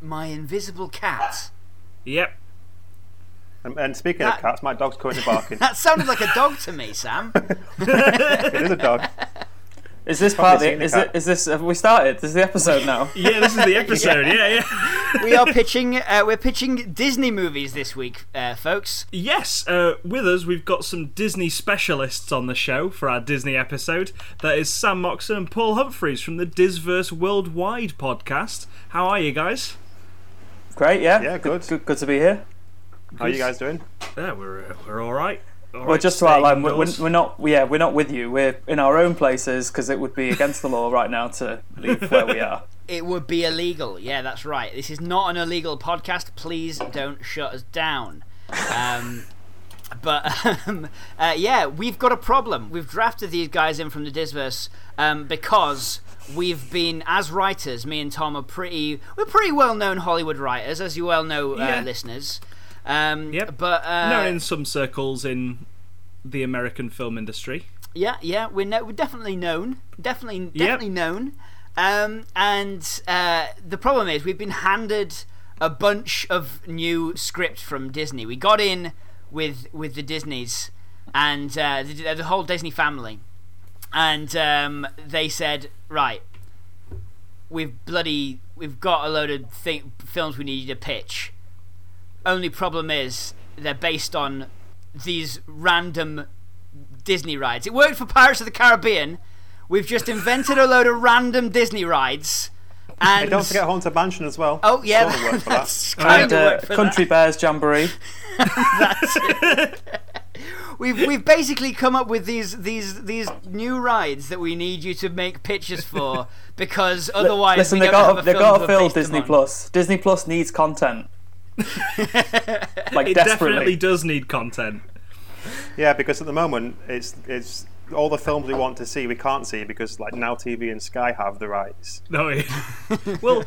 My invisible cat. Yep. And, and speaking That- of cats, my dog's currently barking. That sounded like a dog to me, Sam. it is a dog. Is this part? Of the, the is it? Is this? Have we started? This is the episode now. Yeah, this is the episode. yeah, yeah. we are pitching. Uh, we're pitching Disney movies this week, uh, folks. Yes, uh, with us we've got some Disney specialists on the show for our Disney episode. That is Sam Moxon and Paul Humphreys from the Disverse Worldwide podcast. How are you guys? Great. Yeah. Yeah, good. Good, good to be here. How are you guys doing? Yeah, we're uh, we're all right. All Well, right, just to outline, we're, we're we're not. Yeah, we're not with you. We're in our own places because it would be against the law right now to leave where we are. It would be illegal. Yeah, that's right. This is not an illegal podcast. Please don't shut us down. Um, but um, uh, yeah, we've got a problem. We've drafted these guys in from the Disverse um, because we've been, as writers, me and Tom are pretty. We're pretty well-known Hollywood writers, as you well know, uh, Yeah. listeners. Um, Yep. But uh, known in some circles in the American film industry. Yeah, yeah, we're no, we're definitely known, definitely, definitely known. Um, and uh, the problem is, we've been handed a bunch of new script from Disney. We got in with with the Disneys and uh, the, the whole Disney family, and um, they said, right, we've bloody we've got a load of thi- films we need you to pitch. Only problem is they're based on these random Disney rides. It worked for Pirates of the Caribbean. We've just invented a load of random Disney rides. And Hey, don't forget Haunted Mansion as well. Oh yeah, Sort of worked for that. that's kind And of uh, worked for Country Bears Jamboree. We've we've basically come up with these these these new rides that we need you to make pictures for because otherwise Listen, we they don't got have to a they film got to to fill base them Disney. Plus. Disney Plus needs content. like It desperately. definitely does need content. Yeah, because at the moment it's it's all the films we want to see we can't see because like Now TV and Sky have the rights. No, yeah. well,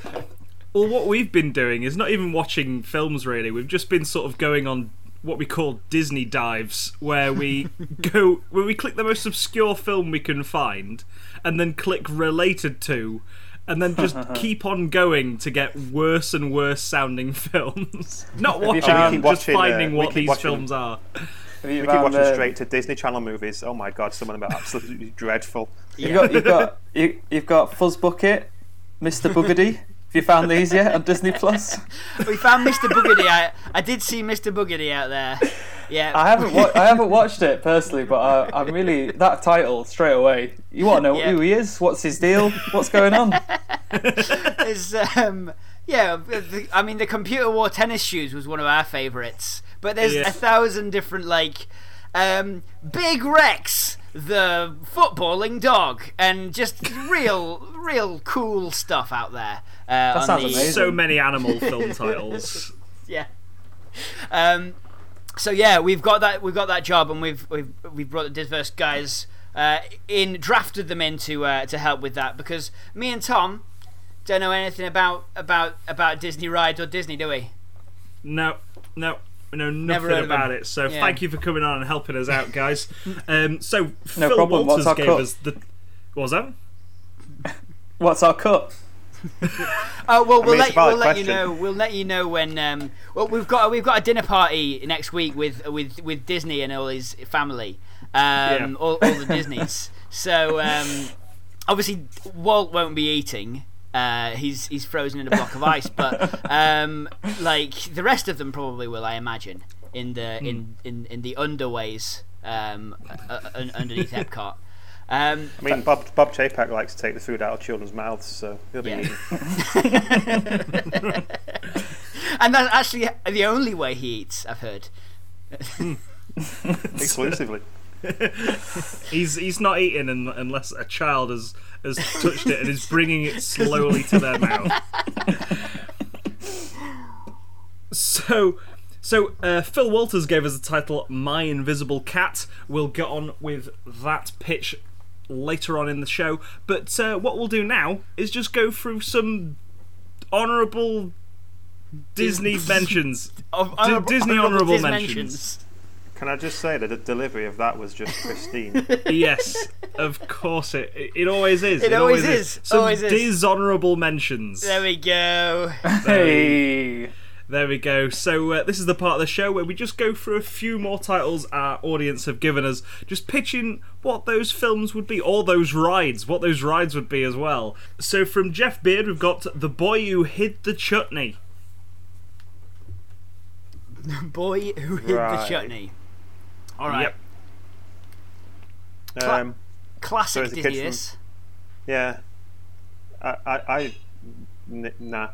well, what we've been doing is not even watching films. Really, we've just been sort of going on what we call Disney dives, where we go where we click the most obscure film we can find, and then click related to. And then just keep on going to get worse and worse sounding films. Not watching them, keep just watching, uh, finding we what these watching- films are. You We keep watching uh, straight to Disney Channel movies. Oh my god, some of them are absolutely dreadful. You've got you've got you, you've got Fuzz Bucket, Mr. Boogedy. Have you found these yet on Disney Plus? We found Mr. Boogedy. I, I did see Mr. Boogedy out there. Yeah. I haven't wa- I haven't watched it personally, but I, I'm really that title straight away. You want to know Yeah. who he is? What's his deal? What's going on? There's, um, yeah, the, I mean, the computer wore tennis shoes was one of our favourites, but there's Yeah. a thousand different like, um, Big Rex, the footballing dog, and just real, real cool stuff out there. Uh, on sounds the- amazing. So many animal film titles. Yeah. Um, so yeah, we've got that. We've got that job, and we've we've we've brought the Disverse guys uh, in, drafted them in to uh, to help with that because me and Tom don't know anything about about about Disney rides or Disney, do we? No, no, we know nothing heard about it. So Yeah. thank you for coming on and helping us out, guys. Um, so No Phil problem. Walters What's our gave cut? us the. What was that? What's our cut? Oh well, we'll mean, let it's a valid we'll let you know. We'll let you know when. Um, well, we've got we've got a dinner party next week with with with Disney and all his family. Um, Yeah. all, all the Disneys. so um, obviously Walt won't be eating. Uh, he's he's frozen in a block of ice, but um, like the rest of them probably will, I imagine, in the Hmm. in, in in the underways um, uh, uh, underneath Epcot. Um, I mean, Bob Bob Chapek likes to take the food out of children's mouths, so he'll be Yeah. eating. and that's actually the only way he eats. I've heard. exclusively. He's he's not eating un- unless a child has has touched it and is bringing it slowly to their mouth. So, so uh, Phil Walters gave us the title "My Invisible Cat." We'll get on with that pitch later on in the show. But uh, what we'll do now is just go through some honourable Disney mentions. Of- D- Disney honourable Dis mentions. Can I just say that the delivery of that was just pristine? yes, of course it. It, it always is. It always is, Some always is. dishonourable mentions. There we go. Hey. There we go. So uh, this is the part of the show where we just go through a few more titles our audience have given us, just pitching what those films would be, or those rides, what those rides would be as well. So from Jeff Beard, we've got The Boy Who Hid the Chutney. The boy who hid the chutney. All right. Yep. Um, Classic So it's a from- yeah. I, I, I n- nah.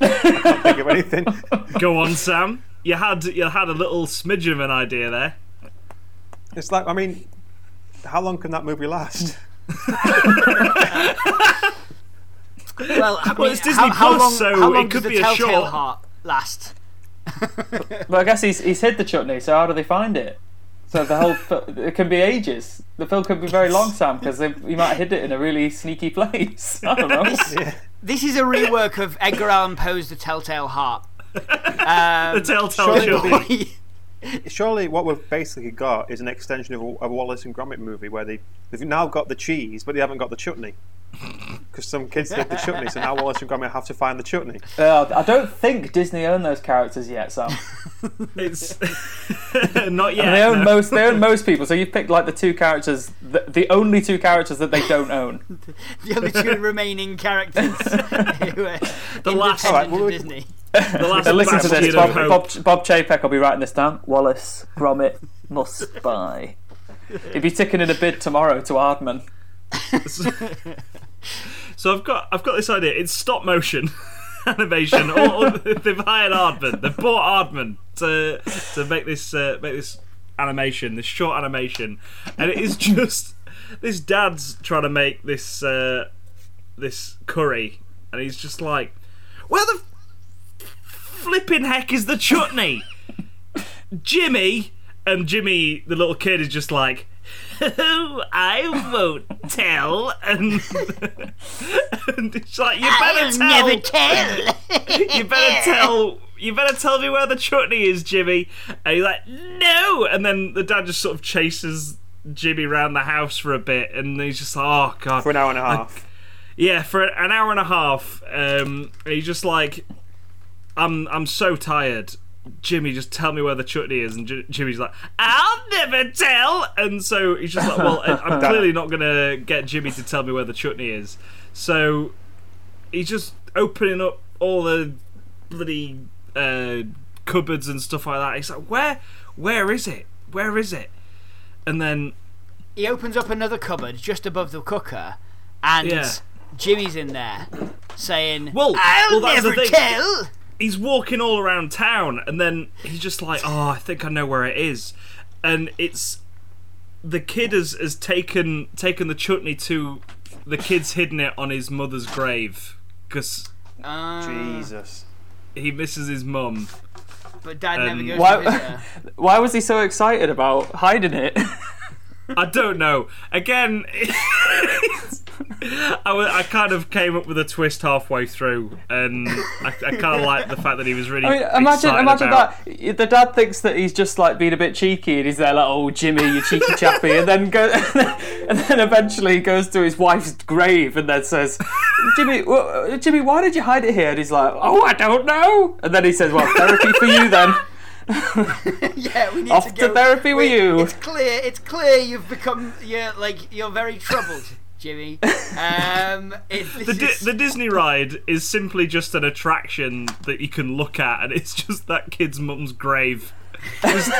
I can't think of anything. Go on, Sam. You had you had a little smidge of an idea there. It's like, I mean, how long can that movie last? Well, I Well, it's Disney how, how Plus, long, so how it could does be a short- Heart last? But I guess he's he's hid the chutney. So how do they find it? So the whole fil- it can be ages. The film could be very long, Sam, because he might have hid it in a really sneaky place. I don't know. Yeah. This is a rework of Edgar Allan Poe's The Telltale Heart. Um, The Telltale surely it'll Surely, what we've basically got is an extension of a, a Wallace and Gromit movie where they, they've now got the cheese, but they haven't got the chutney. Because some kids hid the chutney, so now Wallace and Gromit have to find the chutney. Uh, I don't think Disney own those characters yet, Sam. It's not yet. they own no. most. They own most people. So you've picked like the two characters, the, the only two characters that they don't own. the only two remaining characters who are The last- independent Alright, well, of we- Disney. The last So listen to this. Bob, hope. Bob, Bob Chapek will be writing this down. Wallace Gromit must buy. He'd be ticking in a bid tomorrow to Aardman. So I've got I've got this idea. It's stop motion animation. or, or they've hired Aardman. They've bought Aardman to to make this uh, make this animation, this short animation, and it is just this dad's trying to make this uh, this curry, and he's just like, "Where the flipping heck is the chutney, Jimmy?" And Jimmy, the little kid, is just like. I won't tell, and, and it's like you better I'll tell. never tell. you better tell you better tell me where the chutney is, Jimmy. And he's like, no. And then the dad just sort of chases Jimmy around the house for a bit, and he's just like, oh god. For an hour and a half. Yeah, for an hour and a half. Um, he's just like, I'm I'm so tired. Jimmy, just tell me where the chutney is. And J- Jimmy's like, I'll never tell. And so he's just like, well, I- I'm clearly not gonna get Jimmy to tell me where the chutney is. So he's just opening up all the bloody uh, cupboards and stuff like that. He's like, where, where is it? Where is it? And then he opens up another cupboard just above the cooker, and Yeah. Jimmy's in there saying, Well, "I'll well, that's the never thing. tell." He's walking all around town and then he's just like oh i think i know where it is and it's the kid has, has taken taken the chutney to the kid's hidden it on his mother's grave because Uh, Jesus. he misses his mum But Dad Um, never goes Why- to. Why was he so excited about hiding it? i don't know again I, I kind of came up with a twist halfway through and i, I kind of like the fact that he was really I mean, imagine, imagine about that. The dad thinks that he's just like being a bit cheeky, and he's there like, "Oh, Jimmy, you cheeky chappy," and then go, and then eventually goes to his wife's grave and then says, "Jimmy, wh- uh, Jimmy, why did you hide it here?" And he's like, "Oh, I don't know." And then he says, "Well, therapy for you then." Yeah, we need Off to to go. therapy with you. It's clear. It's clear you've become. You're like you're very troubled, Jimmy. Um, it, this The, Di- the Disney ride is simply just an attraction that you can look at, and it's just that kid's mum's grave. Just-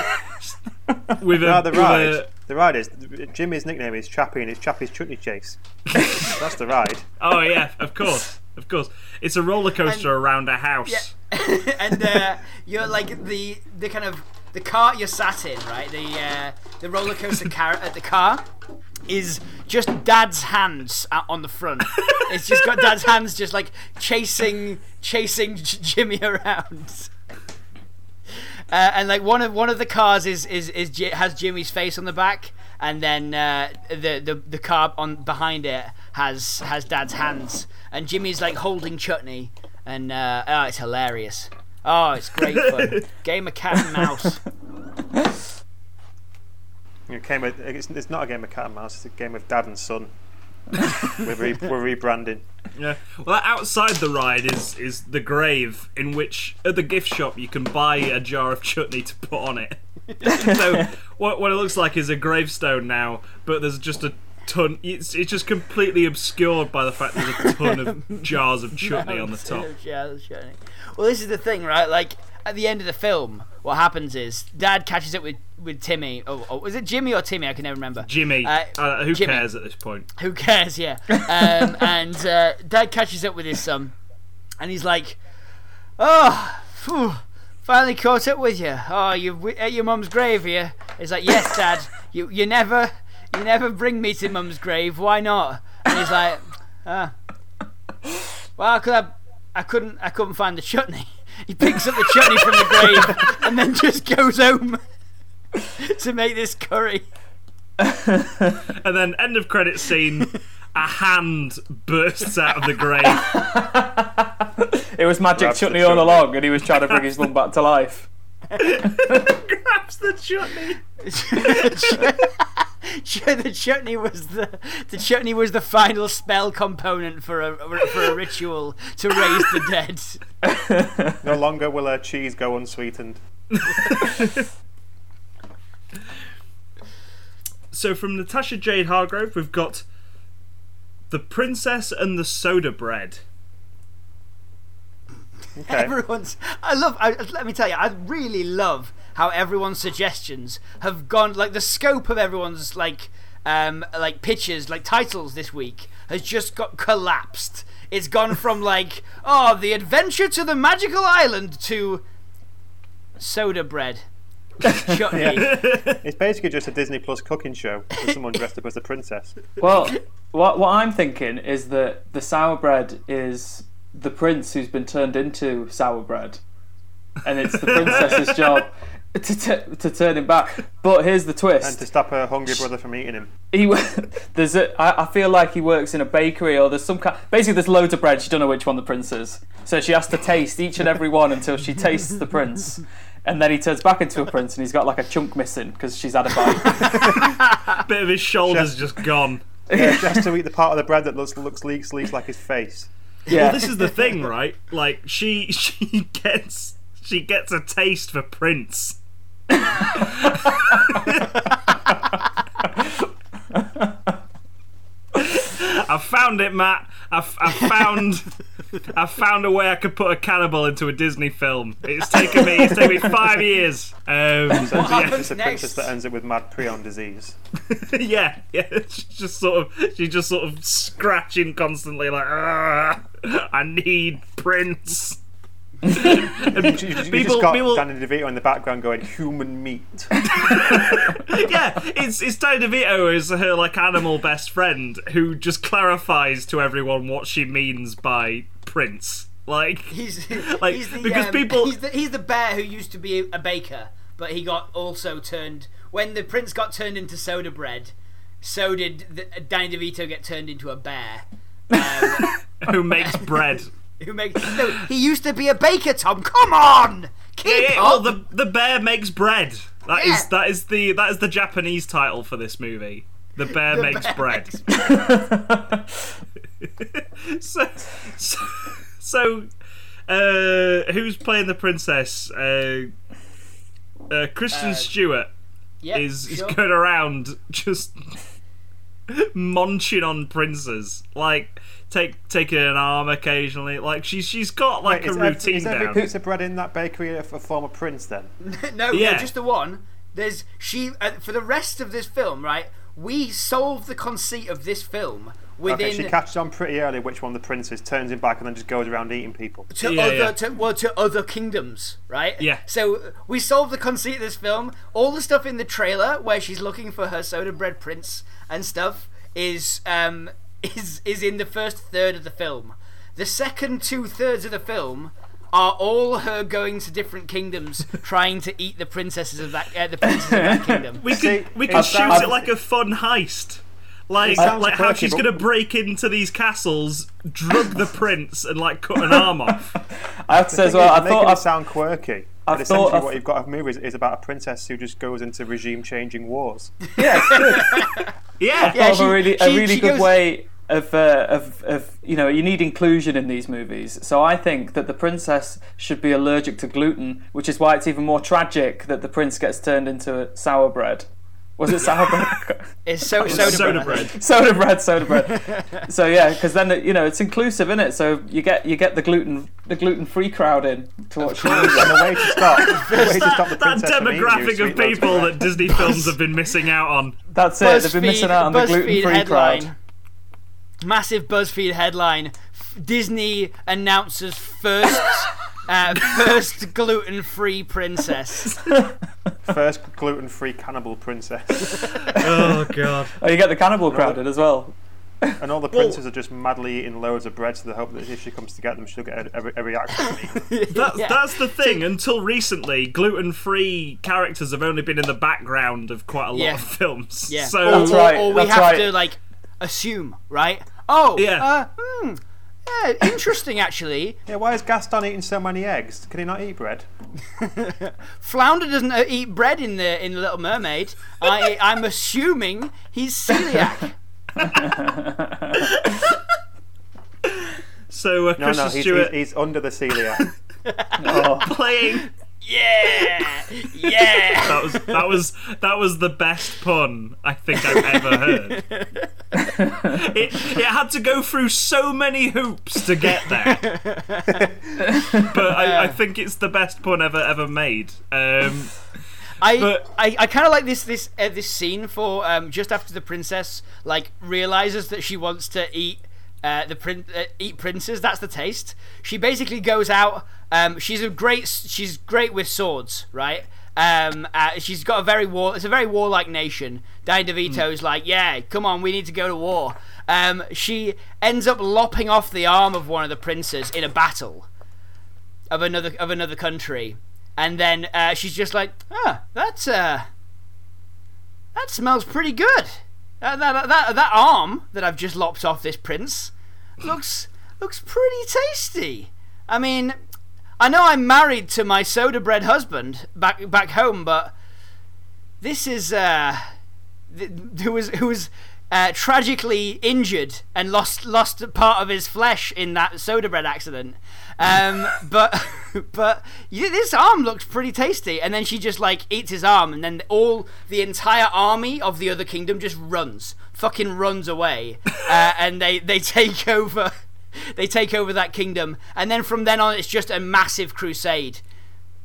with a, No, the with ride. a- The ride is Jimmy's nickname is Chappie, and it's Chappie's Chutney Chase. That's the ride. oh yeah, of course, of course. It's a roller coaster around a house. and uh, you're like the the kind of the car you're sat in, right? The uh, the roller coaster car at the car is just Dad's hands out on the front. it's just got Dad's hands just like chasing chasing J- Jimmy around. Uh, and like one of one of the cars is is, is Ji- has Jimmy's face on the back, and then uh, the the the car on behind it has has Dad's hands, and Jimmy's like holding chutney, and uh, oh, it's hilarious. Oh, it's great fun. Game of cat and mouse. It came with, it's, it's not a game of cat and mouse. It's a game of dad and son. we're, re, we're rebranding. Yeah. Well, outside the ride is is the grave in which at the gift shop you can buy a jar of chutney to put on it. so what what it looks like is a gravestone now, but there's just a ton. It's it's just completely obscured by the fact there's a ton of jars of chutney on the top. Yeah, that's chutney. Well, this is the thing, right? Like at the end of the film, what happens is Dad catches up with with Timmy. Oh, oh was it Jimmy or Timmy? I can never remember. Jimmy, Uh, uh, who Jimmy. cares at this point? Who cares? Yeah. Um, and uh, Dad catches up with his son, and he's like, "Oh, phew, finally caught up with you. Oh, you at your mum's grave here?" He's like, "Yes, Dad. You you never you never bring me to mum's grave. Why not?" And he's like, "Ah, well, I I couldn't I couldn't find the chutney." He picks up the chutney from the grave and then just goes home to make this curry. And then end of credit scene. A hand bursts out of the grave. It was magic Grabs chutney all along, and he was trying to bring his mum back to life. grabs the chutney. the chutney was the the chutney was the final spell component for a for a ritual to raise the dead. No longer will our cheese go unsweetened. So from Natasha Jade Hargrove, we've got the princess and the soda bread. Okay. Everyone's I love I, let me tell you I really love how everyone's suggestions have gone like the scope of everyone's like um like pitches like titles this week has just got collapsed. It's gone from like oh the adventure to the magical island to soda bread. Chutney. It's basically just a Disney Plus cooking show with someone dressed up as a princess. Well, what what I'm thinking is that the sour bread is the prince who's been turned into sour bread, and it's the princess's job to t- to turn him back. But here's the twist. And to stop her hungry brother from eating him. he there's a I, I feel like he works in a bakery or there's some kind. Basically, there's loads of bread. She don't know which one the prince is, so she has to taste each and every one until she tastes the prince. And then he turns back into a prince, and he's got like a chunk missing because she's had a bite. Bit of his shoulders just gone. Yeah, she has to eat the part of the bread that looks looks leaks leaks like his face. Yeah, Well, this is the thing, right? Like she she gets she gets a taste for Prince. I found it, Matt. I, I found I found a way I could put a cannibal into a Disney film. It's taken me it's taken me five years. Um, So yeah, happens it's a next? princess that ends up with mad prion disease. yeah, yeah. She's just sort of she's just sort of scratching constantly, like "Ah, I need Prince. You, you- you People- just got people- Danny DeVito in the background going human meat. yeah, it's it's Danny DeVito as her like animal best friend who just clarifies to everyone what she means by prince. Like He's Like, he's the, because um, people- he's the, he's the bear who used to be a baker, but he got also turned when the prince got turned into soda bread. So did the, Danny DeVito get turned into a bear. Um, who makes bread. who makes no? He used to be a baker. Tom, come on, keep Yeah, yeah, well, the the bear makes bread. That is Yeah. that is the that is the Japanese title for this movie. The bear The makes bear bread. makes- so, so, so uh, who's playing the princess? Uh, uh, Kristen Uh, Stewart is is sure. going around just munching on princes, like take taking an arm occasionally. Like she's she's got like Wait, a is, ev- routine is every down. piece of bread in that bakery a, a former prince then? no, Yeah. no, just the one. There's she uh, for the rest of this film, right? We solve the conceit of this film within Okay, she catches on pretty early which one the prince is, turns him back, and then just goes around eating people. to Yeah, other yeah. To, well to other kingdoms, right? Yeah. So uh, we solve the conceit of this film. All the stuff in the trailer where she's looking for her soda bread prince and stuff is um is is in the first third of the film. The second two thirds of the film are all her going to different kingdoms, trying to eat the princesses of that uh, the princes of that kingdom. We See, could we it could shoot sounds- it like a fun heist. Like, sounds like how she's but- gonna break into these castles, drug the prince, and like cut an arm off. I have to say as well, I making thought I, sound quirky. I've but thought essentially, of- what you've got of movies is about a princess who just goes into regime-changing wars. yeah, it's good. Yeah, Yeah, she- a really a she- really she good goes- way of, uh, of of you know you need inclusion in these movies. So I think that the princess should be allergic to gluten, which is why it's even more tragic that the prince gets turned into sour bread. Was it sour bread? It's so soda, soda bread. bread. soda bread, soda bread. so yeah, because then you know it's inclusive, isn't it? So you get you get the gluten the gluten free crowd in to watch your movie. and the way to stop, the way to stop the That princess you demographic of people that Disney films have been missing out on. That's it. They've been missing out on the gluten BuzzFeed free headline. crowd. Massive BuzzFeed headline: Disney announces first uh, first gluten-free princess. First gluten-free cannibal princess, Oh god. Oh, you get the cannibal crowd in as well. and all the princes are just madly eating loads of bread, so they hope that if she comes to get them, she'll get a, a, a reaction. That's, Yeah. that's the thing. Until recently, gluten-free characters have only been in the background of quite a lot Yeah. of films. Yeah. So That's or, right, Or we that's have right. to like assume, right? Oh, Yeah. Uh, hmm, yeah, interesting actually. yeah, why is Gaston eating so many eggs? Can he not eat bread? Flounder doesn't uh, eat bread in the in the Little Mermaid. I I'm assuming he's celiac. so uh, No, Kristen no, he's, Stewart he's, he's under the celiac. Oh. playing. Yeah, yeah. That was that was that was the best pun I think I've ever heard. it, it had to go through so many hoops to get there, but I, I think it's the best pun ever ever made. Um, I But- I, I kind of like this this uh, this scene for um just after the princess like realizes that she wants to eat uh, the prin- uh, eat princes. That's the taste. She basically goes out. Um, she's a great she's great with swords, right? Um, uh, she's got a very war. It's a very warlike nation. Danny DeVito's like, yeah, come on, we need to go to war. Um, she ends up lopping off the arm of one of the princes in a battle of another of another country, and then uh, she's just like, "Ah, that's uh, that smells pretty good. Uh, that, that that arm that I've just lopped off this prince looks looks pretty tasty. I mean, I know I'm married to my soda bread husband back back home, but this is uh, th- who was who was uh, tragically injured and lost lost part of his flesh in that soda bread accident. Um, but but yeah, this arm looks pretty tasty. And then she just like eats his arm, and then all the entire army of the other kingdom just runs, fucking runs away, uh, and they they take over. They take over that kingdom, and then from then on, it's just a massive crusade.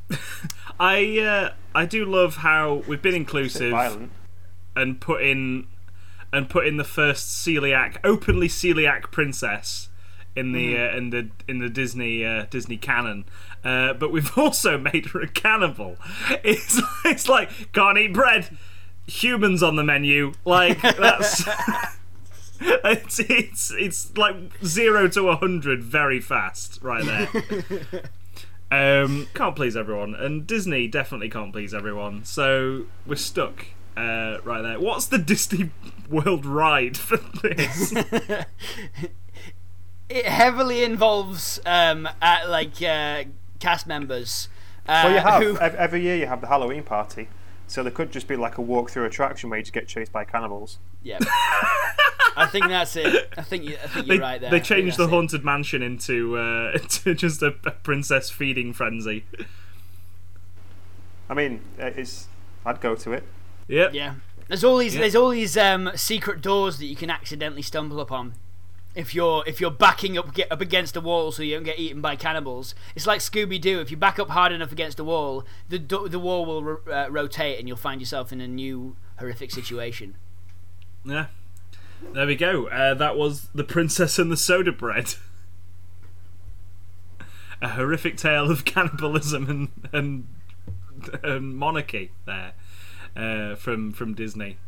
I uh, I do love how we've been inclusive and put in and put in the first celiac openly celiac princess in the uh, in the in the Disney uh, Disney canon. Uh, but we've also made her a cannibal. It's it's like can't eat bread. Humans on the menu. Like that's it's it's it's like zero to a hundred very fast right there. Um, can't please everyone, and Disney definitely can't please everyone. So we're stuck uh, right there. What's the Disney World ride for this? It heavily involves um, uh, like uh, cast members. Uh, Well, you have who- every year you have the Halloween party, so there could just be like a walk-through attraction where you just get chased by cannibals. Yeah. I think that's it. I think you, I think you're they, right there. they I changed the that's it. haunted mansion into uh, into just a, a princess feeding frenzy. I mean, uh, it's I'd go to it. Yep. Yeah. There's all these there's all these um, secret doors that you can accidentally stumble upon. If you're if you're backing up get up against a wall so you don't get eaten by cannibals, it's like Scooby Doo. If you back up hard enough against a wall, the the wall will ro- uh, rotate and you'll find yourself in a new horrific situation. Yeah. There we go. Uh, that was the Princess and the Soda Bread. A horrific tale of cannibalism and and, and monarchy there uh, from from Disney.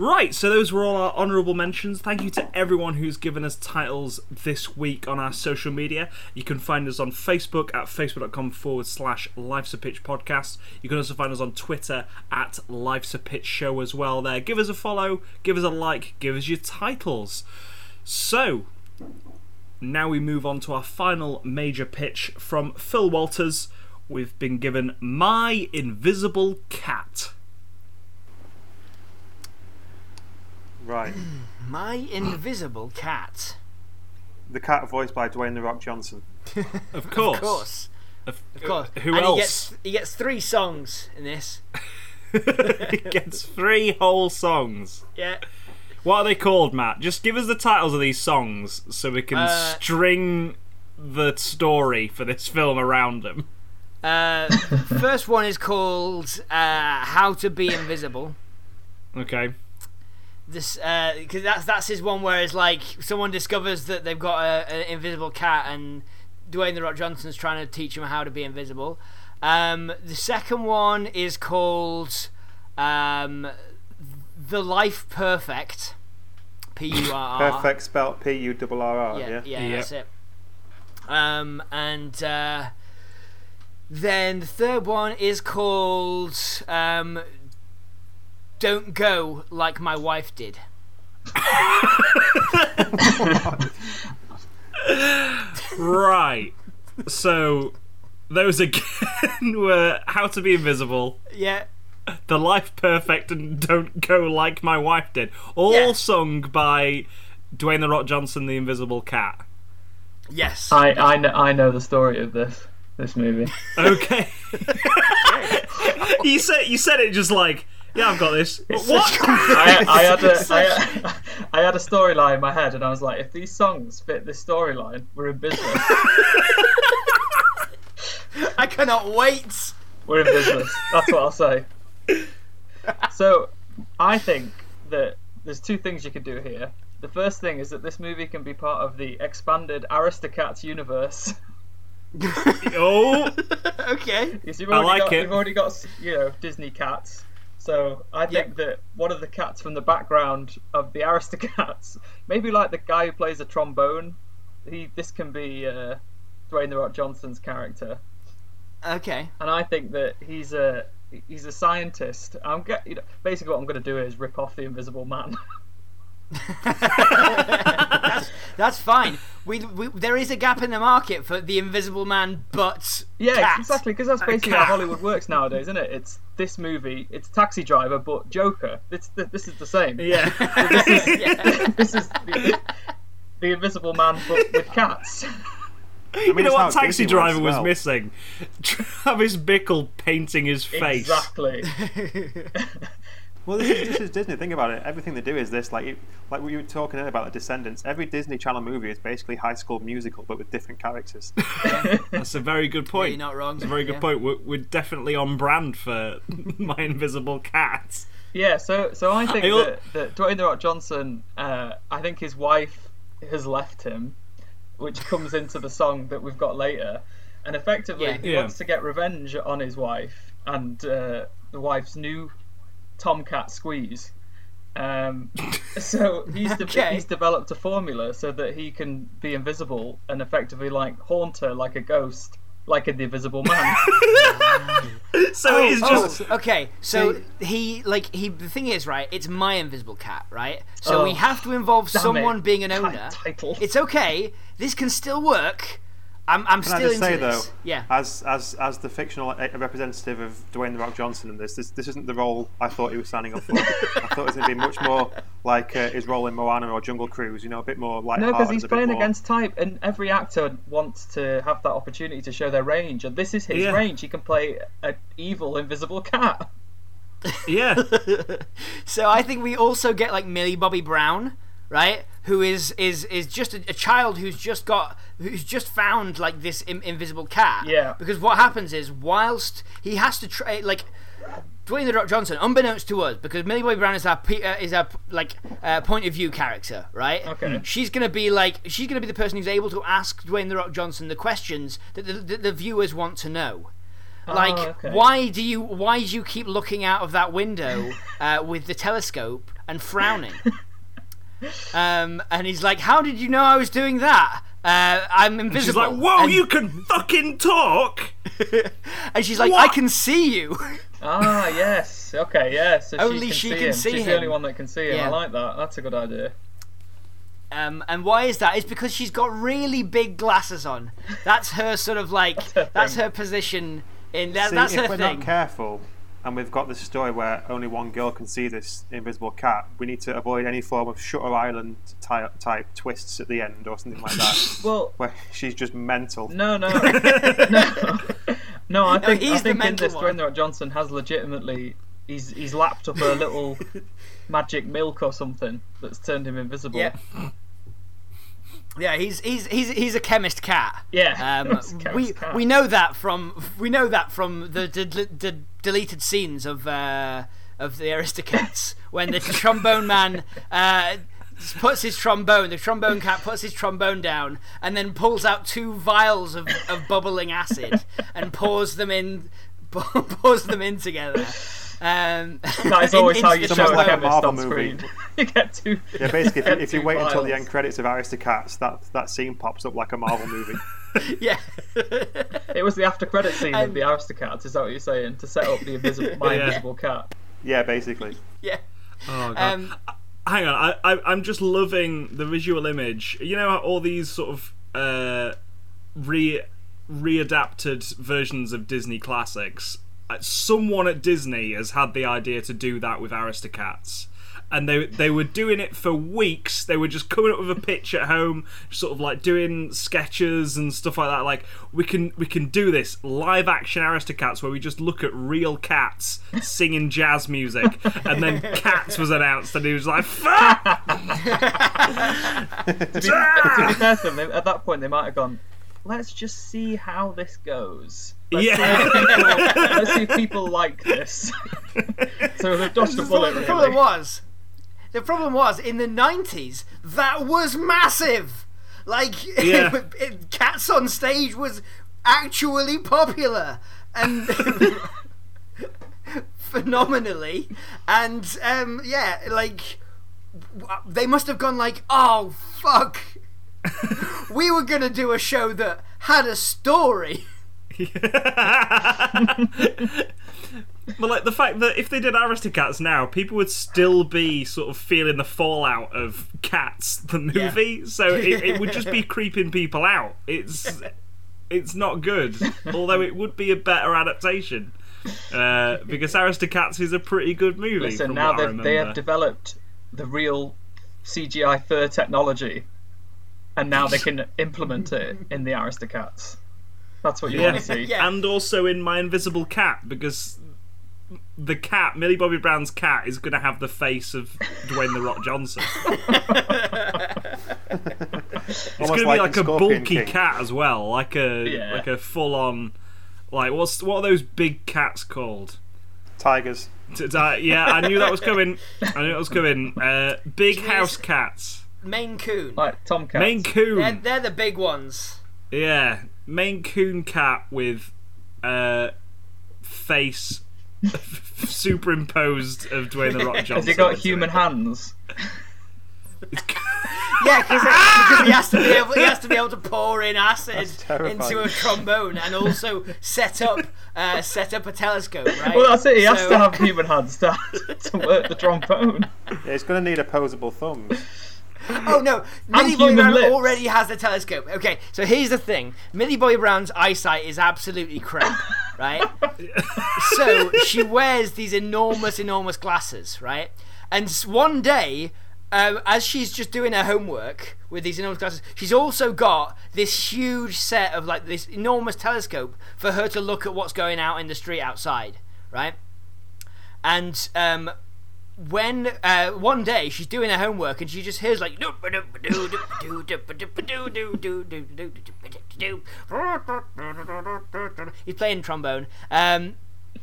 Right, so those were all our honourable mentions. Thank you to everyone who's given us titles this week on our social media. You can find us on Facebook at facebook.com forward slash Life's a Pitch podcast. You can also find us on Twitter at Life's a Pitch Show as well there. Give us a follow, give us a like, give us your titles. So, now we move on to our final major pitch from Phil Walters. We've been given My Invisible Cat. Right. My invisible cat. The cat voiced by Dwayne the Rock Johnson. Of course. Of course. Of, Of course. Who and else? He gets, he gets three songs in this. he gets three whole songs. Yeah. What are they called, Matt? Just give us the titles of these songs so we can Uh, string the story for this film around them. Uh, first one is called uh, "How to Be Invisible." Okay. This because that's that's his one where it's like someone discovers that they've got a, an invisible cat and Dwayne the Rock Johnson's trying to teach him how to be invisible. Um, the second one is called um, "The Life Perfect." P U R R. Perfect spelt P U R R R. Yeah, Yeah. yeah, Yep. that's it. Um, and uh, then the third one is called um, "Don't Go Like My Wife Did." Right. So, those again were How to Be Invisible, Yeah, The Life Perfect, and Don't Go Like My Wife Did. All Yeah. sung by Dwayne The Rock Johnson, the Invisible Cat. yes. I, I, know, I know the story of this this movie. Okay. you said you said it just like, yeah, I've got this. What? I, I had a I, I had a storyline in my head, and I was like, if these songs fit this storyline, we're in business. I cannot wait. We're in business. That's what I'll say. So, I think that there's two things you could do here. The first thing is that this movie can be part of the expanded Aristocats universe. oh, Okay. Because you've I already like got, it. You've already got you know Disney cats. So I think that one of the cats from the background of the Aristocats, maybe like the guy who plays a trombone, he this can be uh, Dwayne the Rock Johnson's character, Okay. and I think that he's a he's a scientist. I'm get, you know, basically what I'm going to do is rip off the Invisible Man. that's, that's fine. We, we there is a gap in the market for the Invisible Man, but yeah, cat. exactly, because that's basically how Hollywood works nowadays, isn't it? It's this movie, it's Taxi Driver, but Joker. It's this is the same. yeah. Yeah. this is the, the Invisible Man, but with cats. I you know what Taxi Driver was well. missing? Travis Bickle painting his face. Exactly. Well, this is, this is Disney. Think about it. Everything they do is this. Like, it- like we were talking earlier about the Descendants. Every Disney Channel movie is basically High School Musical, but with different characters. That's a very good point. You're not wrong. That's a very good Yeah. point. We're, we're definitely on brand for my invisible cat. Yeah, so so I think I al- that, that Dwayne the Rock Johnson, uh, I think his wife has left him, which comes into the song that we've got later, and effectively Yeah. he Yeah. wants to get revenge on his wife and uh, the wife's new Tomcat squeeze. Um, so he's de- Okay. he's developed a formula so that he can be invisible and effectively like haunt her like a ghost, like in the Invisible Man. So it is Oh, just. okay. So he like he the thing is right. It's my invisible cat, right? So Oh, we have to involve someone it. being an owner. title. It's okay. This can still work. I'm I'm Can still I just into say this. though, Yeah. as as as the fictional representative of Dwayne the Rock Johnson in this, this this isn't the role I thought he was signing up for. I thought it was going to be much more like uh, his role in Moana or Jungle Cruise. You know, a bit more like. No, because he's playing against type, and every actor wants to have that opportunity to show their range, and this is his Yeah. range. He can play an evil, invisible cat. Yeah. So I think we also get like Millie Bobby Brown, right? Who is is is just a, a child who's just got who's just found like this in, invisible cat. Yeah. Because what happens is whilst he has to try like. Dwayne the Rock Johnson, unbeknownst to us, because Millie Bobby Brown is our P- uh, is our like uh, point of view character, right? Okay. She's gonna be like she's gonna be the person who's able to ask Dwayne the Rock Johnson the questions that the, the, the viewers want to know. Like, Oh, okay. why do you why do you keep looking out of that window uh, with the telescope and frowning? Um, and he's like, "How did you know I was doing that? Uh, I'm She's invisible." like, "Whoa, and, you can fucking talk!" And she's like, "I can see you." Ah, yes. Okay, yeah. So Only she she can see can him. see She's him. the only one that can see him. Yeah. I like that. That's a good idea. Um, and why is that? It's because she's got really big glasses on. That's her sort of like. her that's her position in. That, See, that's if her we're thing. not careful, and we've got this story where only one girl can see this invisible cat, we need to avoid any form of Shutter Island type, type twists at the end or something like that, Well, where she's just mental. no, no, no, no. I think he's I the think in this, one. Dwayne The Rock Johnson has legitimately. He's he's lapped up a little magic milk or something that's turned him invisible. Yeah. Yeah, he's he's he's he's a chemist cat. Yeah, Um, chemist we cat. we know that from we know that from the, the, the deleted scenes of uh, of the Aristocats when the trombone man uh, puts his trombone, the trombone cat puts his trombone down and then pulls out two vials of, of bubbling acid and pours them in pours them in together. Um, That is always in- how you show almost a like a chemist Marvel on movie. screen. you get two. Yeah, basically, if you, get if you two wait until the end credits of Aristocats, that that scene pops up like a Marvel movie. yeah. It was the after credit scene Um, of the Aristocats. Is that what you're saying? To set up the invisible, my Yeah. invisible cat. Yeah, basically. yeah. Oh god. Um, Hang on, I, I I'm just loving the visual image. You know how all these sort of uh, re readapted versions of Disney classics. Uh, Someone at Disney has had the idea to do that with Aristocats. And they they were doing it for weeks. They were just coming up with a pitch at home, sort of like doing sketches and stuff like that. Like we can we can do this live action Aristocats where we just look at real cats singing jazz music, and then Cats was announced, and he was like, "Fuck!" To be fair to them, they- at that point they might have gone. Let's just see how this goes. Let's Yeah. if people, let's see if people like this. so they've dodged a the, bullet. problem, really. was, the problem was in the nineties that was massive. Like, Yeah. it- Cats on stage was actually popular and phenomenally, and um, yeah, like they must have gone like, oh fuck. we were gonna do a show that had a story. But like the fact that if they did Aristocats now, people would still be sort of feeling the fallout of Cats the movie, so it, it would just be creeping people out. It's it's not good, although it would be a better adaptation uh, because Aristocats is a pretty good movie. Listen, now what I they've, they have developed the real CGI fur technology, and now they can implement it in the Aristocats. That's what you Yeah. want to see. Yeah. and also in My Invisible Cat because the cat, Millie Bobby Brown's cat, is going to have the face of Dwayne the Rock Johnson. It's Almost going to be in like a Scorpion bulky King. cat as well, like a Yeah. like a full on, like what's what are those big cats called? Tigers. T- t- yeah, I knew that was coming. I knew that was coming. Uh, big Jeez. house cats, Maine Coon. Like Tomcats. Maine Coon. They're, they're the big ones. Yeah, Maine Coon cat with uh, face superimposed of Dwayne the Rock Johnson. Has he got human it. hands? Yeah, cause it, because he has to be able he has to be able to pour in acid into a trombone and also set up uh, set up a telescope, right? Well, that's it. He has to have human hands to, to work the trombone. Yeah, it's going to need opposable thumbs. Oh no, Millie Bobby Brown already has the telescope. Okay, so here's the thing: Millie Bobby Brown's eyesight is absolutely crap, right? so she wears these enormous, enormous glasses, right? And one day, um, as she's just doing her homework with these enormous glasses, she's also got this huge set of like this enormous telescope for her to look at what's going out in the street outside, right? And um, when uh, one day she's doing her homework and she just hears like he's playing trombone um,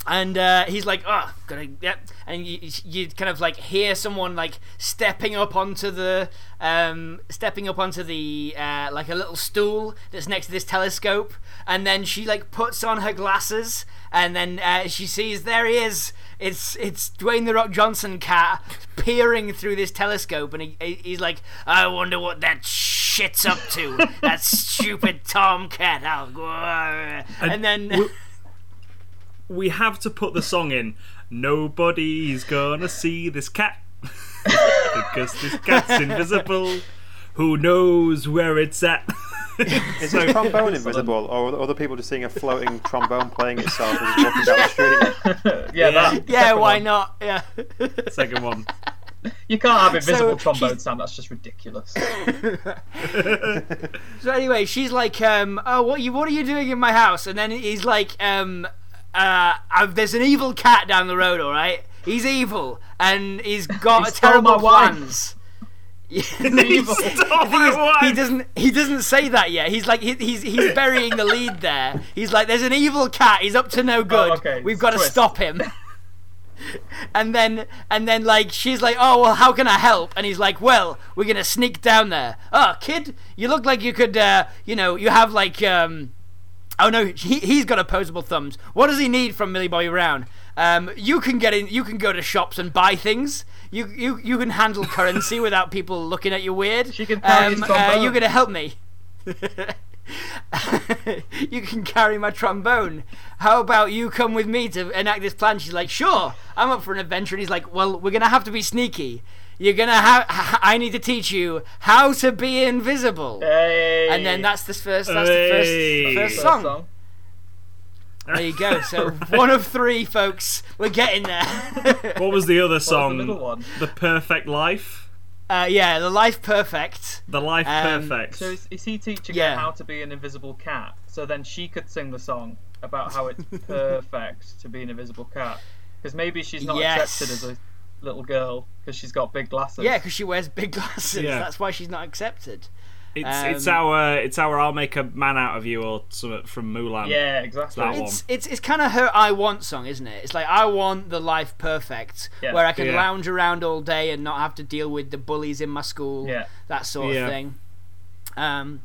and uh, he's like, "Oh, gonna yep," and you, you kind of like hear someone like stepping up onto the um, stepping up onto the uh, like a little stool that's next to this telescope, and then she like puts on her glasses, and then uh, she sees there he is. It's it's Dwayne the Rock Johnson cat peering through this telescope, and he, he's like, "I wonder what that shit's up to. that stupid tomcat." And, and then. we- we have to put the song in. Nobody's gonna see this cat because this cat's invisible. Who knows where it's at? Is the trombone invisible, or are other people just seeing a floating trombone playing itself as it's walking down the street? Yeah, that. yeah, second why one. not? Yeah. Second one. You can't have invisible So, trombone she's- sound. That's just ridiculous. So anyway, she's like, um, "Oh, what you what are you doing in my house?" And then he's like, um, uh, I've, "There's an evil cat down the road. All right, he's evil, and he's got He stole terrible my wife." Plans." Evil. Stop The thing is, he doesn't. He doesn't say that yet. He's like he, he's he's burying the lead there. He's like, "There's an evil cat. He's up to no good. okay, We've got to stop him." and then and then like she's like, "Oh well, how can I help?" And he's like, "Well, we're gonna sneak down there." Oh, kid, you look like you could. Uh, you know, you have like um. Oh no, he, he's got opposable thumbs. What does he need from Millie Bobby Brown? Um, you can get in. You can go to shops and buy things. You you you can handle currency without people looking at you weird. She can carry um, uh, you're gonna help me. you can carry my trombone. How about you come with me to enact this plan? She's like, sure, I'm up for an adventure. And he's like, well, we're gonna have to be sneaky. You're gonna have. I need to teach you how to be invisible. Hey. And then that's the first. That's the first, first First song. song. There you go. So one of three, folks. We're getting there. What was the other What was song? the middle one? The Perfect Life. uh, yeah, the life perfect. The Life Um, Perfect. So is, is he teaching Yeah. her how to be an invisible cat? So then she could sing the song about how it's perfect to be an invisible cat. Because maybe she's not Yes. accepted as a little girl because she's got big glasses. Yeah, because she wears big glasses. Yeah. That's why she's not accepted. It's Um, it's our it's our I'll make a man out of you or something from Mulan. Yeah, exactly. That one. It's it's it's kind of her I want song, isn't it? It's like I want the life perfect, Yeah. where I can Yeah. lounge around all day and not have to deal with the bullies in my school, Yeah. that sort Yeah. of thing. Um,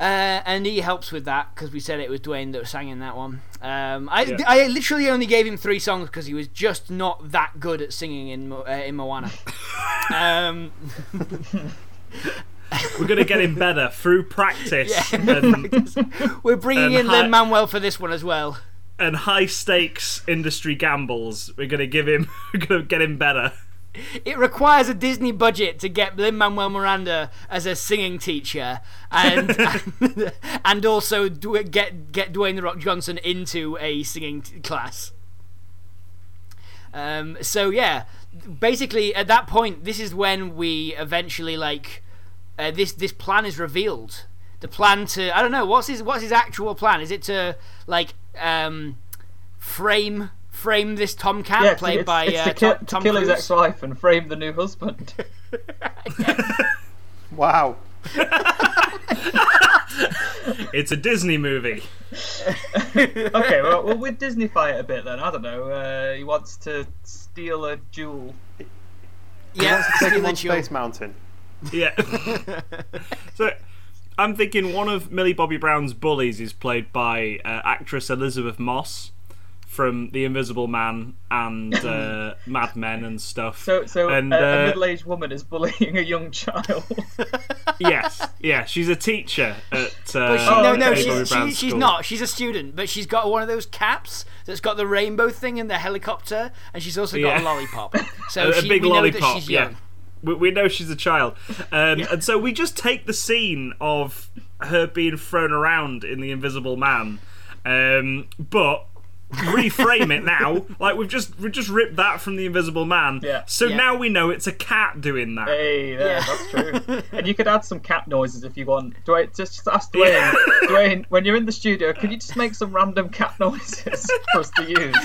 uh, and he helps with that because we said it was Dwayne that sang in that one. Um, I Yeah. I literally only gave him three songs because he was just not that good at singing in Mo- uh, in Moana. um, We're gonna get him better through practice Yeah. and, we're bringing And in hi- Lin Manuel for this one as well. and high stakes industry gambles. We're gonna give him. We're gonna get him better. It requires a Disney budget to get Lin Manuel Miranda as a singing teacher, and and also do, get get Dwayne the Rock Johnson into a singing t- class. Um, so yeah, basically at that point, this is when we eventually like uh, this this plan is revealed. The plan to I don't know what's his what's his actual plan? Is it to like um, frame frame this Tomcat Yeah, played it's, by it's uh, to, kill, Tom, to Tom kill his ex-wife and frame the new husband. Wow. It's a Disney movie. okay, well, well, with Disney fight a bit then. I don't know. Uh, he wants to steal a jewel. Yeah, Take him on jewel. Space Mountain. Yeah. so I'm thinking one of Millie Bobby Brown's bullies is played by uh, actress Elisabeth Moss from The Invisible Man and uh, Mad Men and stuff. So, so and a, a uh, middle-aged woman is bullying a young child. yes, yeah, she's a teacher at. Uh, But she, Oh, no, no, okay. Bobby she's, she, she's not. She's a student, but she's got one of those caps that's got the rainbow thing in the helicopter, and she's also got Yeah. a lollipop. So a, a big we know lollipop. that she's yeah, young. We, we know she's a child, um, and so we just take the scene of her being thrown around in the Invisible Man, um, but reframe it now. Like we've just we've just ripped that from the Invisible Man. Yeah. So Yeah. now we know it's a cat doing that. hey, yeah, Yeah. that's true. and you could add some cat noises if you want. Dwayne, just, just ask Dwayne. Yeah. Dwayne, when you're in the studio, can you just make some random cat noises for us to use?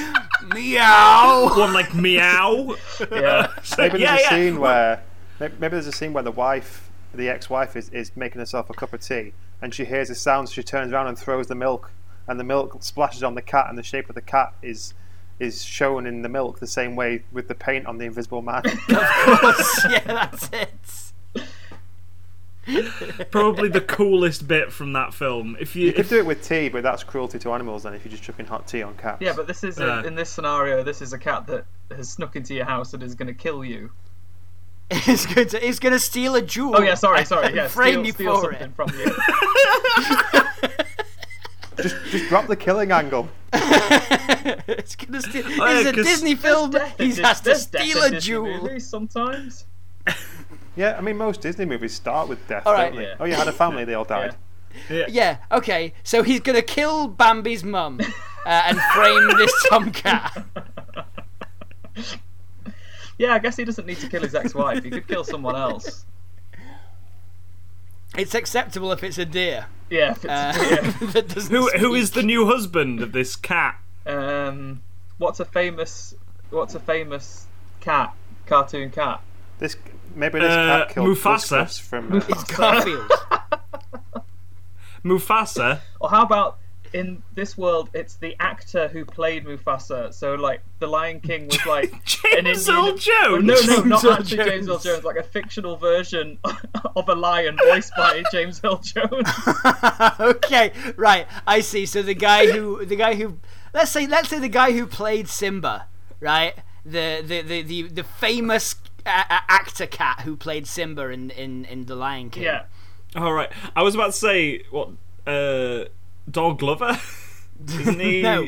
Meow. One like meow. Yeah. Maybe yeah, there's a yeah. scene where maybe, maybe there's a scene where the wife, the ex-wife, is, is making herself a cup of tea, and she hears a sound. So she turns around and throws the milk, and the milk splashes on the cat, and the shape of the cat is is shown in the milk the same way with the paint on the Invisible Man. of course, yeah, that's it. Probably the coolest bit from that film. If you, you could if, do it with tea, but that's cruelty to animals. Then if you're just chucking hot tea on cats. Yeah, but this is a, Yeah. in this scenario. This is a cat that has snuck into your house and is going to kill you. He's going to he's going to steal a jewel. Oh yeah, sorry, sorry. Yeah, frame steal, you steal for something it. from you. just just drop the killing angle. it's going to steal. Oh, yeah, it's a 'cause Disney film. He has to Dis- there's death steal a Disney jewel. movies sometimes. Yeah, I mean most Disney movies start with death, All right. don't they? Yeah. Oh, you had a family, they all died. Yeah. Okay. So he's going to kill Bambi's mum uh, and frame this tomcat. Yeah, I guess he doesn't need to kill his ex-wife. He could kill someone else. It's acceptable if it's a deer. Yeah. If it's, Uh, that doesn't who who speak. is the new husband of this cat? Um, what's a famous What's a famous cat? Cartoon cat. This maybe this Uh, cat killed Mufasa. From. Uh, It's Garfield. Mufasa. Or how about in this world, it's the actor who played Mufasa. So like, the Lion King was like James Indian- Earl Jones. No, no, not Earl actually James Earl Jones. Jones. Like a fictional version of a lion voiced by James Earl Jones. okay, right. I see. So the guy who the guy who let's say let's say the guy who played Simba, right? The the the the, the famous uh, actor cat who played Simba in in in The Lion King. yeah. All right. I was about to say what. Uh, Dog Glover. Isn't he? No.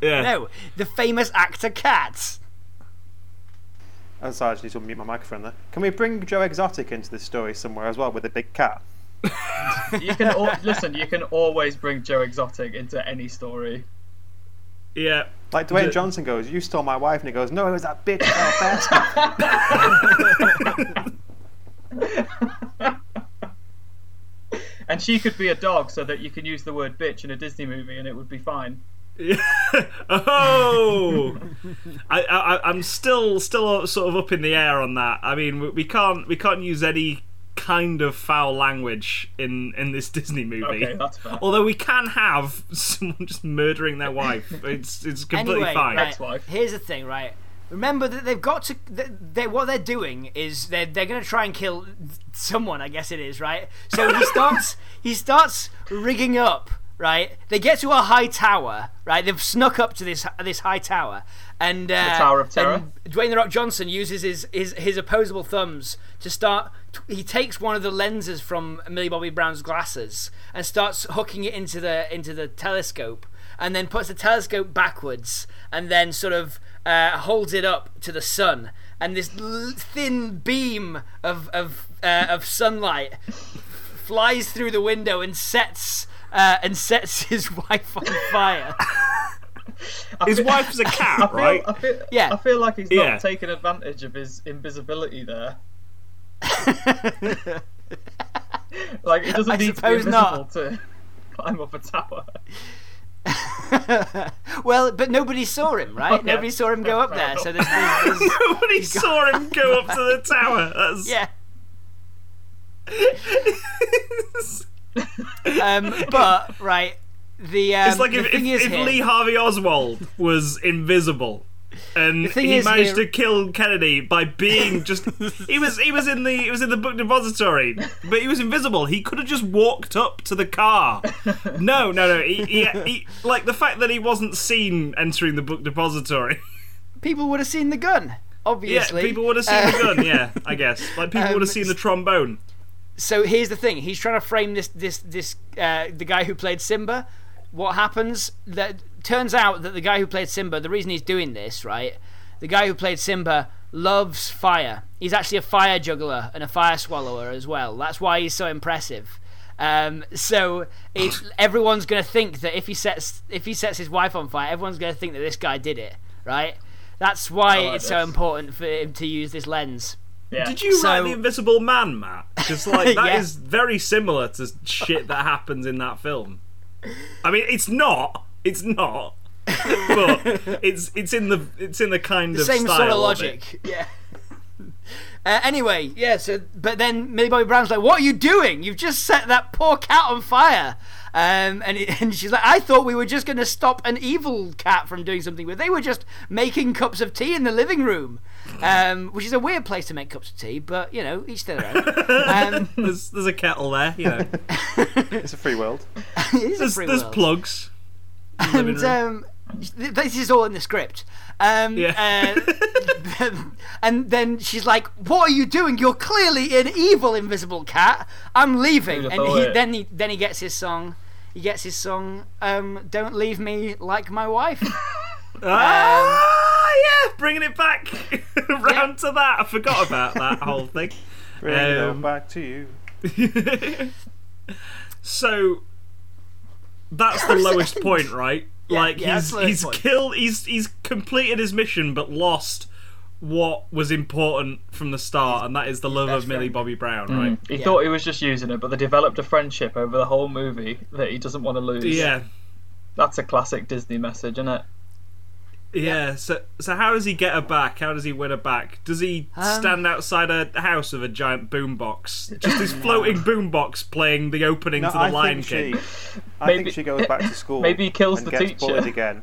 Yeah. No, the famous actor cat. oh, sorry, I just need to unmute my microphone there. Can we bring Joe Exotic into this story somewhere as well with a big cat? You can al- listen. You can always bring Joe Exotic into any story. Yeah. Like Dwayne The- Johnson goes, "You stole my wife," and he goes, "No, it was that bitch bastard." And she could be a dog, so that you can use the word bitch in a Disney movie, and it would be fine. oh, I, I, I'm still, still sort of up in the air on that. I mean, we, we can't, we can't use any kind of foul language in in this Disney movie. Okay, that's fair. Although we can have someone just murdering their wife, it's it's completely Anyway, fine. right, here's the thing, right? Remember that they've got to. They, what they're doing is they're they're going to try and kill someone. I guess it is right. So he starts he starts rigging up. Right, they get to a high tower. Right, they've snuck up to this this high tower, and uh, Tower of Terror? and Dwayne the Rock Johnson uses his, his his opposable thumbs to start. He takes one of the lenses from Millie Bobby Brown's glasses and starts hooking it into the into the telescope, and then puts the telescope backwards, and then sort of uh, holds it up to the sun, and this l- thin beam of of uh, of sunlight flies through the window and sets. Uh, and sets his wife on fire. His wife's a cat, feel, right? I feel, Yeah. I feel like he's Yeah. not taking advantage of his invisibility there. like he doesn't I need to be suppose invisible not. to climb up a tower. well, but nobody saw him, right? Okay. Nobody saw him go up there. So there's, there's, there's Nobody saw him go up to the tower. That's, yeah. um, but right, the um, It's like the if, if, is if Lee Harvey Oswald was invisible and thing he is managed to kill Kennedy by being just he was he was in the he was in the book depository but he was invisible he could have just walked up to the car no no no he, he, he like the fact that he wasn't seen entering the book depository people would have seen the gun. Obviously, yeah people would have seen Uh, the gun yeah I guess like people would Um, have seen the trombone so here's the thing: he's trying to frame this this this uh, the guy who played Simba. What happens? That turns out that the guy who played Simba, the reason he's doing this, right? The guy who played Simba loves fire. He's actually a fire juggler and a fire swallower as well. That's why he's so impressive. Um, so it, everyone's going to think that if he sets if he sets his wife on fire, everyone's going to think that this guy did it, right? That's why like it's so important for him to use this lens. Yeah. Did you write the Invisible Man, Matt? Because like that is Yeah. very similar to shit that happens in that film. I mean, it's not. It's not. but it's it's in the it's in the kind the of same style sort of it. logic. Yeah. Uh, anyway, yeah. So, but then Millie Bobby Brown's like, "What are you doing? You've just set that poor cat on fire." Um, and, it, and she's like, I thought we were just going to stop an evil cat from doing something, but they were just making cups of tea in the living room, um, which is a weird place to make cups of tea, but you know, each their own. Um, There's there's a kettle there, you know. It's a free world. it is a There's, free there's world. plugs. In the living and um, this is all in the script. Um, Yeah. uh, and then she's like, "What are you doing? You're clearly an evil invisible cat. I'm leaving." And he, then he then he gets his song. He gets his song. Um, Don't leave me like my wife. ah, yeah, bringing it back round to that. I forgot about that whole thing. Bring it Um, back to you. So that's the lowest point, right? Yeah, like yeah, he's he's point. killed he's he's completed his mission but lost what was important from the start, and that is the love best of Millie friend. Bobby Brown, Mm. right? He Yeah. thought he was just using it, but they developed a friendship over the whole movie that he doesn't want to lose. Yeah. That's a classic Disney message, isn't it? Yeah, so so how does he get her back? How does he win her back? Does he Um, stand outside a house with a giant boombox? Just this floating boombox playing the opening No, to the I Lion think King. she. I Maybe- think she goes back to school. Maybe he kills and the gets teacher. bullied again.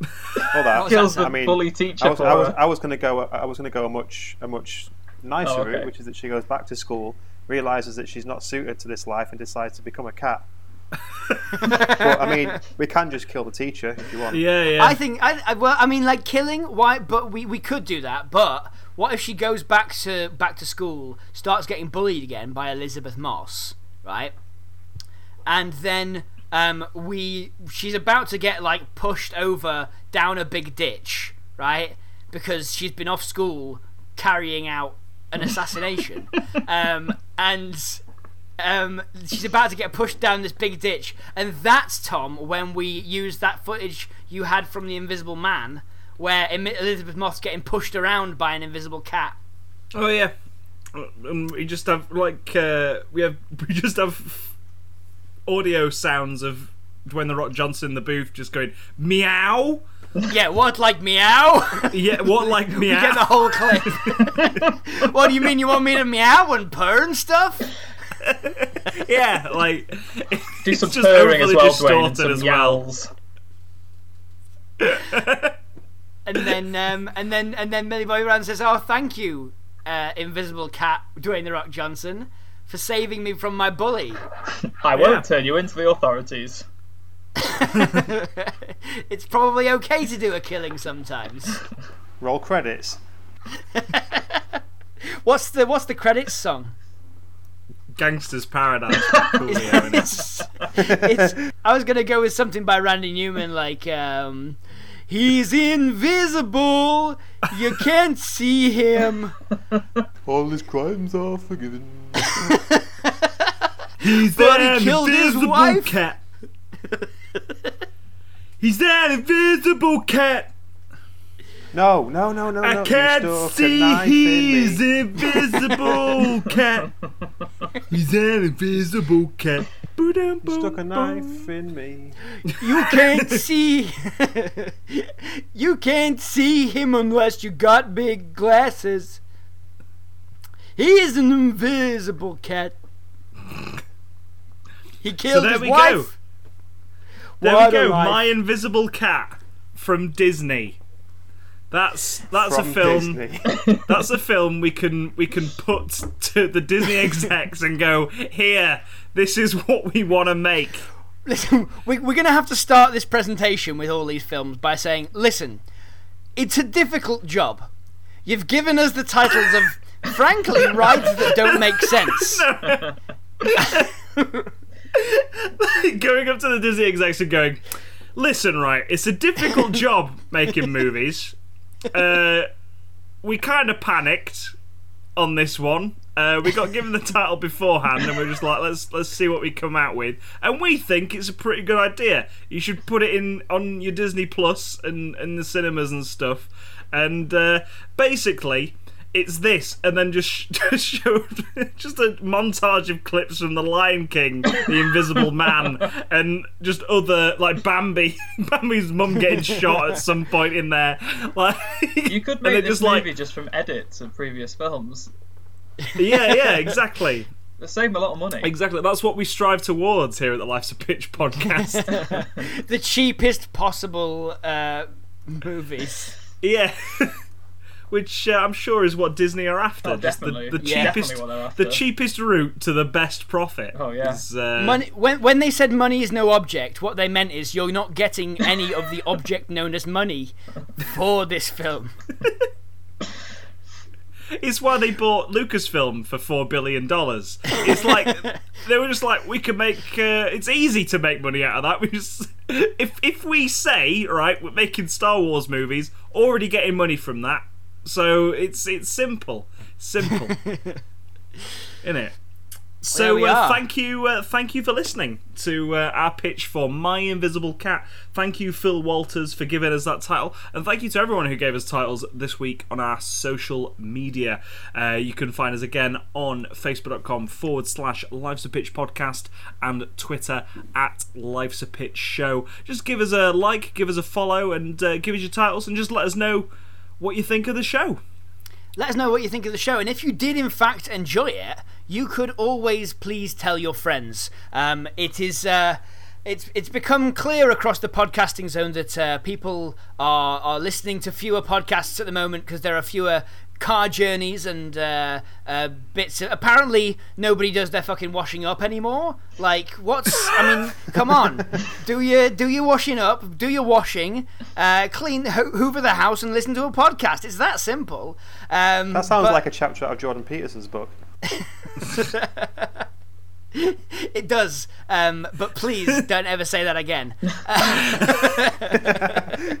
All that. Kills the I mean, bully teacher I was, I was, her. I was going to go. I was going to go a much, a much nicer Oh, okay. route, which is that she goes back to school, realizes that she's not suited to this life, and decides to become a cat. but I mean, we can just kill the teacher if you want. Yeah, yeah. I think. I, I well, I mean, like killing. Why? But we, we could do that. But what if she goes back to back to school, starts getting bullied again by Elisabeth Moss, right? And then um, we she's about to get like pushed over down a big ditch, right? Because she's been off school carrying out an assassination, um, and um, she's about to get pushed down this big ditch, and that's Tom when we use that footage you had from the Invisible Man, where Elisabeth Moss getting pushed around by an invisible cat. Oh yeah. And we just have like uh, we have we just have audio sounds of Dwayne the Rock Johnson in the booth just going meow. Yeah, what like meow? Yeah, what like meow? we get the whole clip. what do you mean? You want me to meow and purr and stuff? Yeah, like Do some just purring as well, Dwayne, and some as well. yowls. And then, um, and then, and then Millie Bobby Brown says, "Oh, thank you, uh, Invisible Cat, Dwayne the Rock Johnson, for saving me from my bully." I won't Yeah. turn you into the authorities. it's probably okay to do a killing sometimes. Roll credits. What's the What's the credits song? Gangsta's Paradise. by Coolio it's, it's, I was gonna go with something by Randy Newman, like um, "He's invisible, you can't see him." All his crimes are forgiven. He's But he an killed his invisible wife. cat. He's that invisible cat. No, no, no, no, I no. you can't see knife in he's me. invisible cat. He's an invisible cat. You stuck a knife in me. You can't see. you can't see him unless you got big glasses. He's an invisible cat. He killed there his we wife. go. There What we a go. life. My Invisible Cat from Disney. That's that's From a film. Disney. That's a film we can we can put to the Disney execs and go here. This is what we want to make. Listen, we, we're going to have to start this presentation with all these films by saying, listen, it's a difficult job. You've given us the titles of, frankly, rides that don't make sense. going up to the Disney execs and going, "Listen, right, it's a difficult job making movies. Uh, we kind of panicked on this one. Uh, we got given the title beforehand, and we're just like, let's let's see what we come out with. And we think it's a pretty good idea. You should put it in on your Disney Plus and and the cinemas and stuff. And uh, basically." It's this, and then just, sh- just showed just a montage of clips from The Lion King, The Invisible Man, and just other like Bambi, Bambi's mum getting shot at some point in there. Like You could make this just like- movie just from edits of previous films. yeah, yeah, exactly. save a lot of money. Exactly. That's what we strive towards here at the Life's a Pitch podcast. the cheapest possible uh, movies. yeah. Which uh, I'm sure is what Disney are after. Oh, Just the, the Yeah. cheapest, Definitely what they're after. the cheapest route to the best profit. Oh, yeah. is, uh, Money, when, when they said money is no object, what they meant is you're not getting any of the object known as money for this film. It's why they bought Lucasfilm for four billion dollars. It's like they were just like, we can make. Uh, it's easy to make money out of that. We just if if we say right, we're making Star Wars movies, already getting money from that. So it's it's simple, simple, isn't it? So uh, thank you, uh, thank you for listening to uh, our pitch for My Invisible Cat. Thank you, Phil Walters, for giving us that title, and thank you to everyone who gave us titles this week on our social media. Uh, you can find us again on Facebook.com forward slash Life's a Pitch podcast and Twitter at Life's a Pitch Show. Just give us a like, give us a follow, and uh, give us your titles, and just let us know what you think of the show. Let us know what you think of the show, and if you did in fact enjoy it, you could always please tell your friends. Um, it is. Uh, it's, it's become clear across the podcasting zone that uh, people are, are listening to fewer podcasts at the moment because there are fewer car journeys and uh, uh, bits. Apparently, nobody does their fucking washing up anymore. Like, what's? I mean, come on, do your do your washing up, do your washing, uh, clean, ho- hoover the house, and listen to a podcast. It's that simple. Um, That sounds but like a chapter out of Jordan Peterson's book. it does. Um, but please don't ever say that again.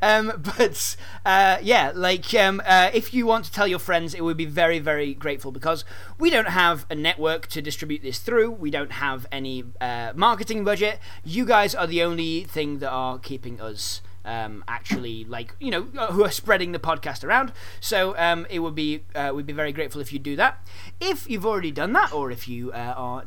Um, but uh, yeah, like um, uh, if you want to tell your friends, it would be very, very grateful because we don't have a network to distribute this through. We don't have any uh, marketing budget. You guys are the only thing that are keeping us. Um, actually, like you know, uh, who are spreading the podcast around. So um, it would be uh, we'd be very grateful if you do that. If you've already done that, or if you uh, are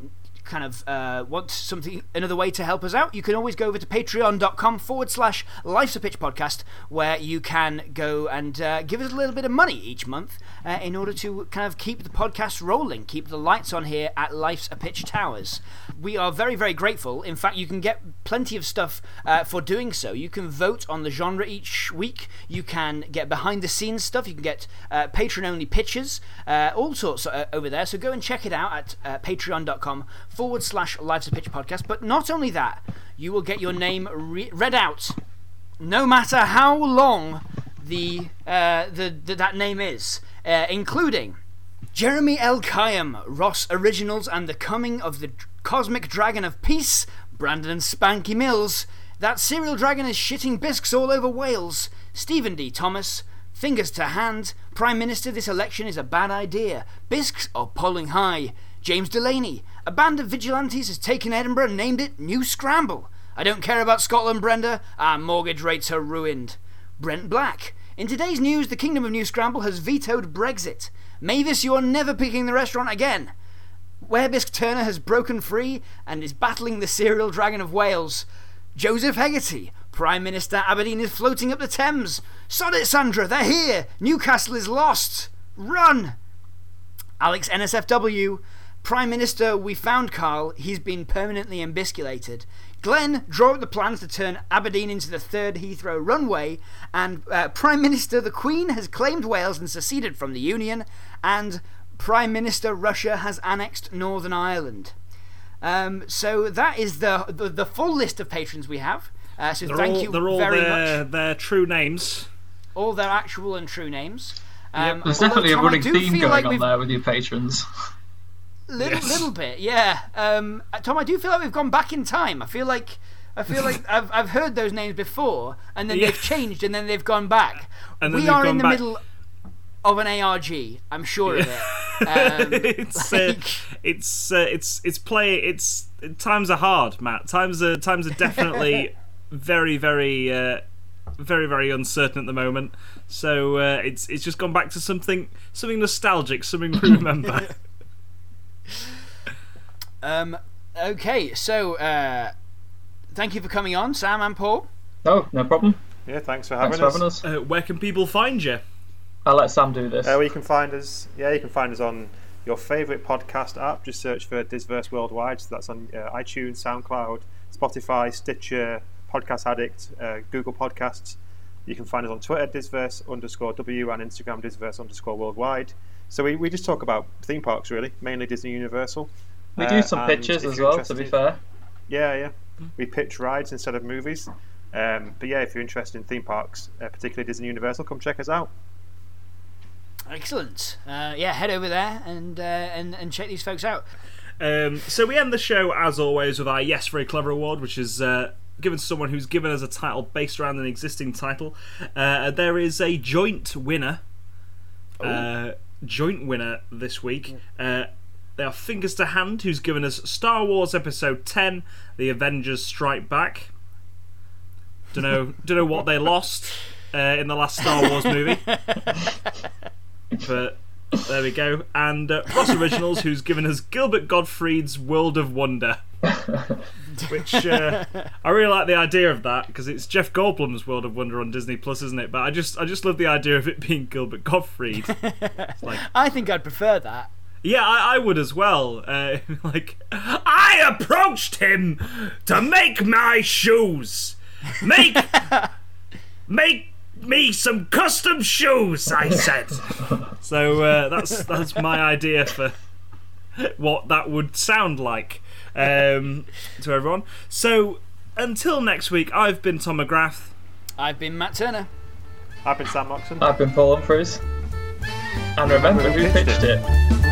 kind of uh, want something another way to help us out, you can always go over to patreon.com forward slash life's a pitch podcast where you can go and uh, give us a little bit of money each month uh, in order to kind of keep the podcast rolling, keep the lights on here at Life's a Pitch Towers. We are very, very grateful. In fact, you can get plenty of stuff uh, for doing so. You can vote on the genre each week, you can get behind the scenes stuff, you can get uh, patron only pitches, uh, all sorts over there. So go and check it out at patreon.com forward slash Life's a Pitch podcast. But not only that, you will get your name re- read out no matter how long the, uh, the, the that name is, uh, including Jeremy L. Kayam, Ross Originals, and the coming of the Cosmic Dragon of Peace, Brandon and Spanky Mills. That serial dragon is shitting bisques all over Wales. Stephen D. Thomas. Fingers to hand. Prime Minister, this election is a bad idea. Bisques are polling high. James Delaney. A band of vigilantes has taken Edinburgh and named it New Scramble. I don't care about Scotland, Brenda. Our mortgage rates are ruined. Brent Black. In today's news, the Kingdom of New Scramble has vetoed Brexit. Mavis, you are never picking the restaurant again. Werebisk Turner has broken free and is battling the serial dragon of Wales. Joseph Hegarty. Prime Minister Aberdeen is floating up the Thames. Sod it, Sandra, they're here. Newcastle is lost. Run. Alex NSFW. Prime Minister, we found Carl. He's been permanently embisculated. Glenn, draw up the plans to turn Aberdeen into the third Heathrow runway. And uh, Prime Minister, the Queen has claimed Wales and seceded from the Union. And Prime Minister, Russia has annexed Northern Ireland. Um, so that is the, the the full list of patrons we have. Uh, so They're thank all, you they're all very their, much. their true names. All their actual and true names. Um, There's definitely a Tom, I running theme going like on there with your patrons. Little, Yes. little bit, yeah. Um, uh, Tom, I do feel like we've gone back in time. I feel like I feel like I've I've heard those names before, and then Yeah. they've changed, and then they've gone back. We are in the back. middle of an ARG. I'm sure of it. Um, it's uh, it's uh, it's it's play it's times are hard, Matt. Times are times are definitely very very uh, very very uncertain at the moment. So uh, it's it's just gone back to something something nostalgic, something we remember. Um, okay, so uh, thank you for coming on, Sam and Paul. No, no problem. Yeah, thanks for having Thanks for us. having us. uh, where can people find you? I'll let Sam do this. Uh, well, you can find us. Yeah, you can find us on your favourite podcast app. Just search for Disverse Worldwide. So that's on uh, iTunes, SoundCloud, Spotify, Stitcher, Podcast Addict, uh, Google Podcasts. You can find us on Twitter, Disverse underscore W, and Instagram, Disverse underscore Worldwide. So we, we just talk about theme parks, really, mainly Disney Universal. We Uh, do some and pictures as well, to be fair. Yeah, yeah. We pitch rides instead of movies. Um, but yeah, if you're interested in theme parks, uh, particularly Disney Universal, come check us out. Excellent. Uh, yeah, head over there and, uh, and, and check these folks out. Um, so we end the show as always with our Yes Very Clever Award, which is uh, given to someone who's given us a title based around an existing title. Uh, there is a joint winner. Uh, joint winner this week. They are Fingers to Hand, who's given us Star Wars Episode 10, The Avengers Strike Back. Don't know, don't know what they lost uh, in the last Star Wars movie, but there we go. And uh, Ross Originals, who's given us Gilbert Gottfried's World of Wonder. Which uh, I really like the idea of that because it's Jeff Goldblum's World of Wonder on Disney Plus, isn't it? But I just I just love the idea of it being Gilbert Gottfried. I think I'd prefer that. Yeah, I, I would as well. Uh, like I approached him to make my shoes. Make make me some custom shoes. I said. So uh, that's that's my idea for what that would sound like um, to everyone. So until next week, I've been Tom McGrath. I've been Matt Turner. I've been Sam Moxon. I've been Paul Humphries. And remember who pitched it.